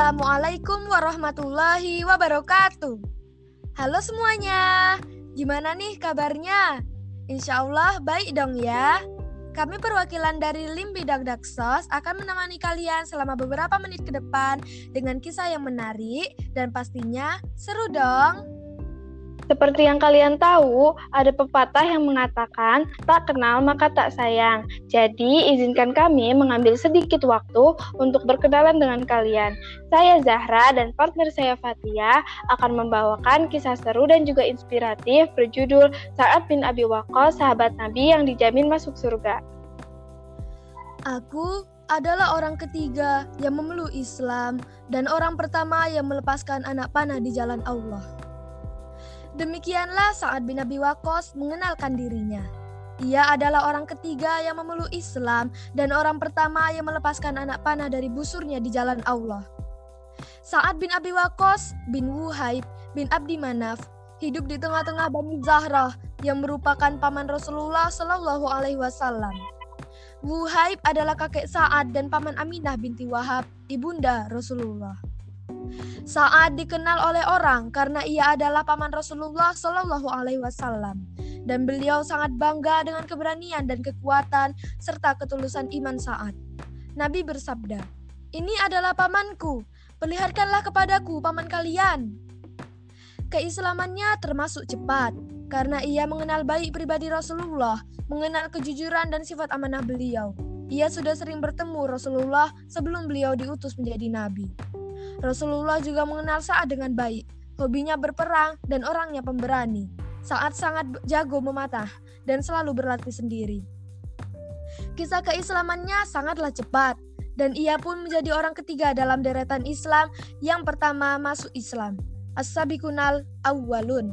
Assalamualaikum warahmatullahi wabarakatuh. Halo semuanya, gimana nih kabarnya? Insya Allah baik dong ya. Kami perwakilan dari Lim Bidang Daksos akan menemani kalian selama beberapa menit ke depan dengan kisah yang menarik dan pastinya seru dong. Seperti yang kalian tahu, ada pepatah yang mengatakan, tak kenal maka tak sayang. Jadi, izinkan kami mengambil sedikit waktu untuk berkenalan dengan kalian. Saya Zahra dan partner saya Fatia akan membawakan kisah seru dan juga inspiratif berjudul Saat bin Abi Waqqas, sahabat Nabi yang dijamin masuk surga. Aku adalah orang ketiga yang memeluk Islam dan orang pertama yang melepaskan anak panah di jalan Allah. Demikianlah saat bin Abi Waqqas mengenalkan dirinya. Ia adalah orang ketiga yang memeluk Islam dan orang pertama yang melepaskan anak panah dari busurnya di jalan Allah. Saat bin Abi Waqqas bin Wuhaib bin Abdi Manaf hidup di tengah-tengah Bani Zahrah yang merupakan paman Rasulullah Shallallahu Alaihi Wasallam. Wuhaib adalah kakek Sa'ad dan paman Aminah binti Wahab, ibunda Rasulullah. Saat dikenal oleh orang karena ia adalah paman Rasulullah Shallallahu Alaihi Wasallam dan beliau sangat bangga dengan keberanian dan kekuatan serta ketulusan iman saat. Nabi bersabda, "Ini adalah pamanku, perlihatkanlah kepadaku paman kalian." Keislamannya termasuk cepat karena ia mengenal baik pribadi Rasulullah, mengenal kejujuran dan sifat amanah beliau. Ia sudah sering bertemu Rasulullah sebelum beliau diutus menjadi nabi. Rasulullah juga mengenal Sa'ad dengan baik. Hobinya berperang dan orangnya pemberani. Sa'ad sangat jago mematah dan selalu berlatih sendiri. Kisah keislamannya sangatlah cepat dan ia pun menjadi orang ketiga dalam deretan Islam yang pertama masuk Islam. As-sabiqunal awwalun.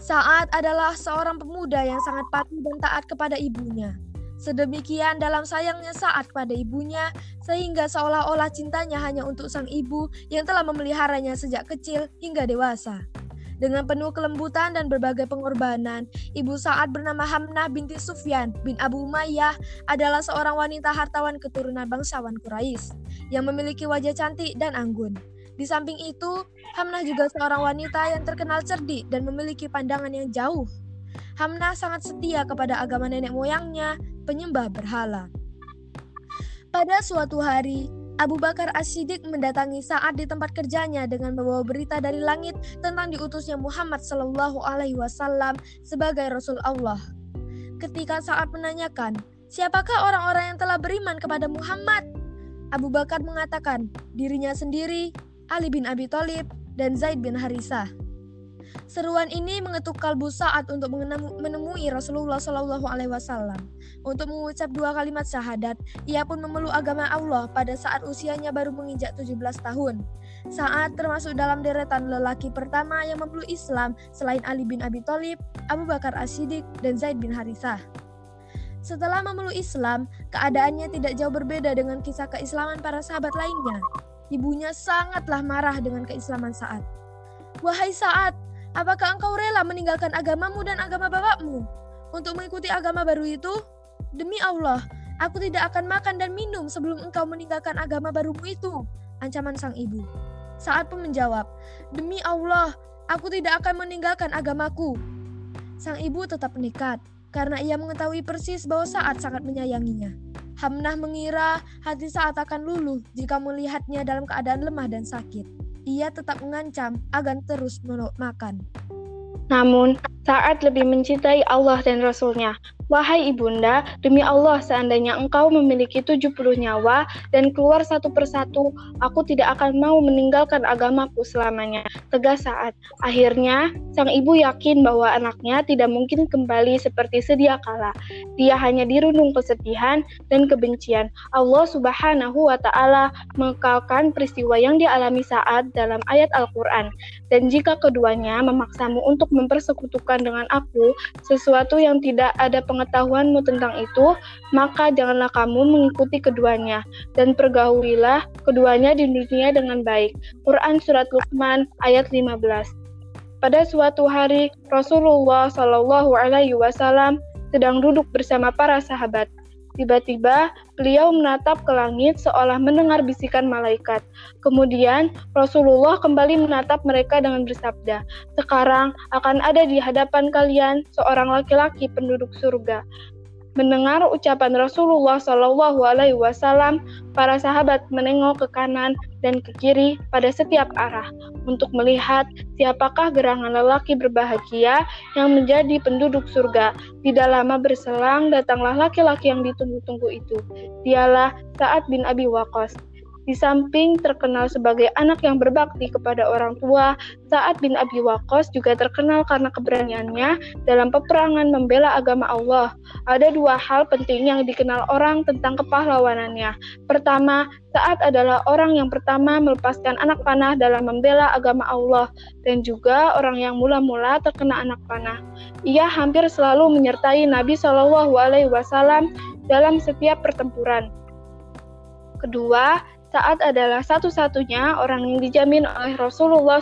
Sa'ad adalah seorang pemuda yang sangat patuh dan taat kepada ibunya. Sedemikian dalam sayangnya saat pada ibunya, sehingga seolah-olah cintanya hanya untuk sang ibu yang telah memeliharanya sejak kecil hingga dewasa. Dengan penuh kelembutan dan berbagai pengorbanan, ibu saat bernama Hamnah binti Sufyan bin Abu Umayyah adalah seorang wanita hartawan keturunan bangsawan Quraisy yang memiliki wajah cantik dan anggun. Di samping itu, Hamnah juga seorang wanita yang terkenal cerdik dan memiliki pandangan yang jauh. Hamnah sangat setia kepada agama nenek moyangnya penyembah berhala. Pada suatu hari, Abu Bakar As-Siddiq mendatangi saat di tempat kerjanya dengan membawa berita dari langit tentang diutusnya Muhammad Shallallahu Alaihi Wasallam sebagai Rasul Allah. Ketika saat menanyakan, siapakah orang-orang yang telah beriman kepada Muhammad? Abu Bakar mengatakan dirinya sendiri, Ali bin Abi Thalib, dan Zaid bin Harisah. Seruan ini mengetuk kalbu saat untuk menemui Rasulullah Shallallahu Alaihi Wasallam. Untuk mengucap dua kalimat syahadat, ia pun memeluk agama Allah pada saat usianya baru menginjak 17 tahun. Saat termasuk dalam deretan lelaki pertama yang memeluk Islam selain Ali bin Abi Thalib, Abu Bakar As-Siddiq, dan Zaid bin Harisah. Setelah memeluk Islam, keadaannya tidak jauh berbeda dengan kisah keislaman para sahabat lainnya. Ibunya sangatlah marah dengan keislaman saat. Wahai saat, Apakah engkau rela meninggalkan agamamu dan agama bapakmu untuk mengikuti agama baru itu? Demi Allah, aku tidak akan makan dan minum sebelum engkau meninggalkan agama barumu itu. Ancaman sang ibu. Saat pun menjawab, Demi Allah, aku tidak akan meninggalkan agamaku. Sang ibu tetap nekat karena ia mengetahui persis bahwa saat sangat menyayanginya. Hamnah mengira hati saat akan luluh jika melihatnya dalam keadaan lemah dan sakit ia tetap mengancam agar terus menolak makan. Namun, saat lebih mencintai Allah dan Rasulnya, Wahai ibunda, demi Allah seandainya engkau memiliki tujuh puluh nyawa dan keluar satu persatu, aku tidak akan mau meninggalkan agamaku selamanya. Tegas saat. Akhirnya, sang ibu yakin bahwa anaknya tidak mungkin kembali seperti sedia kala. Dia hanya dirundung kesedihan dan kebencian. Allah subhanahu wa ta'ala mengekalkan peristiwa yang dialami saat dalam ayat Al-Quran. Dan jika keduanya memaksamu untuk mempersekutukan dengan aku sesuatu yang tidak ada pengetahuanmu tentang itu, maka janganlah kamu mengikuti keduanya, dan pergaulilah keduanya di dunia dengan baik. Quran Surat Luqman ayat 15 Pada suatu hari, Rasulullah Shallallahu Alaihi Wasallam sedang duduk bersama para sahabat. Tiba-tiba beliau menatap ke langit seolah mendengar bisikan malaikat. Kemudian Rasulullah kembali menatap mereka dengan bersabda, "Sekarang akan ada di hadapan kalian seorang laki-laki penduduk surga." Mendengar ucapan Rasulullah Shallallahu Alaihi Wasallam, para sahabat menengok ke kanan dan ke kiri pada setiap arah untuk melihat siapakah gerangan lelaki berbahagia yang menjadi penduduk surga. Tidak lama berselang, datanglah laki-laki yang ditunggu-tunggu itu. Dialah Sa'ad bin Abi Waqqas. Di samping terkenal sebagai anak yang berbakti kepada orang tua, Sa'ad bin Abi Waqqas juga terkenal karena keberaniannya dalam peperangan membela agama Allah. Ada dua hal penting yang dikenal orang tentang kepahlawanannya. Pertama, Sa'ad adalah orang yang pertama melepaskan anak panah dalam membela agama Allah dan juga orang yang mula-mula terkena anak panah. Ia hampir selalu menyertai Nabi Shallallahu alaihi wasallam dalam setiap pertempuran. Kedua, Sa'ad adalah satu-satunya orang yang dijamin oleh Rasulullah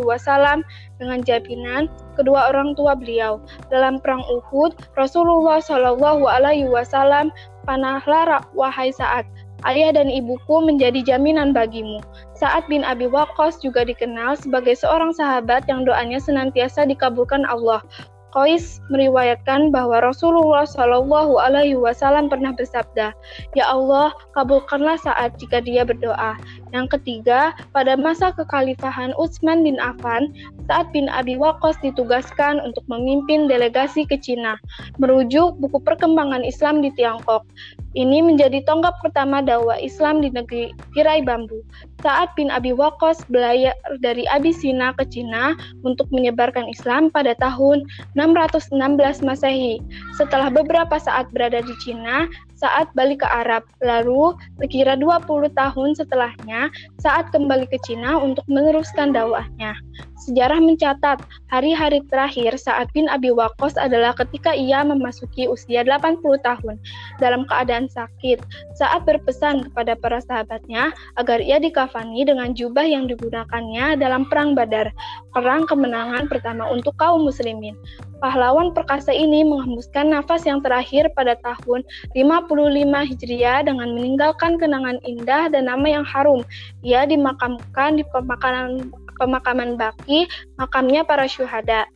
Wasallam dengan jaminan kedua orang tua beliau. Dalam perang Uhud, Rasulullah Shallallahu Alaihi Wasallam panahlah wahai Sa'ad. Ayah dan ibuku menjadi jaminan bagimu. Sa'ad bin Abi Waqqas juga dikenal sebagai seorang sahabat yang doanya senantiasa dikabulkan Allah. Qais meriwayatkan bahwa Rasulullah Shallallahu Alaihi Wasallam pernah bersabda, "Ya Allah, kabulkanlah saat jika dia berdoa." Yang ketiga, pada masa kekhalifahan Utsman bin Affan, saat bin Abi Waqqas ditugaskan untuk memimpin delegasi ke Cina, merujuk buku perkembangan Islam di Tiongkok. Ini menjadi tonggak pertama dakwah Islam di negeri tirai bambu. Saat bin Abi Waqqas belayar dari Abisina ke Cina untuk menyebarkan Islam pada tahun 616 Masehi. Setelah beberapa saat berada di Cina, saat balik ke Arab. Lalu, sekira 20 tahun setelahnya, saat kembali ke Cina untuk meneruskan dakwahnya. Sejarah mencatat, hari-hari terakhir saat bin Abi Waqqas adalah ketika ia memasuki usia 80 tahun dalam keadaan sakit. Saat berpesan kepada para sahabatnya agar ia dikafani dengan jubah yang digunakannya dalam perang Badar, perang kemenangan pertama untuk kaum muslimin. Pahlawan perkasa ini menghembuskan nafas yang terakhir pada tahun 55 Hijriah dengan meninggalkan kenangan indah dan nama yang harum. Ia dimakamkan di pemakaman, pemakaman Baki, makamnya para syuhada.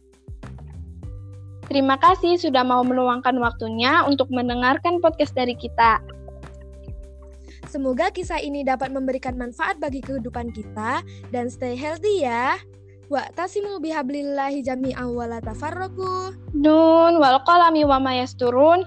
Terima kasih sudah mau meluangkan waktunya untuk mendengarkan podcast dari kita. Semoga kisah ini dapat memberikan manfaat bagi kehidupan kita dan stay healthy ya. Wa tasimu bihablillahi jami'an wa la tafarraqu. Nun wal qalami wa ma yasturun.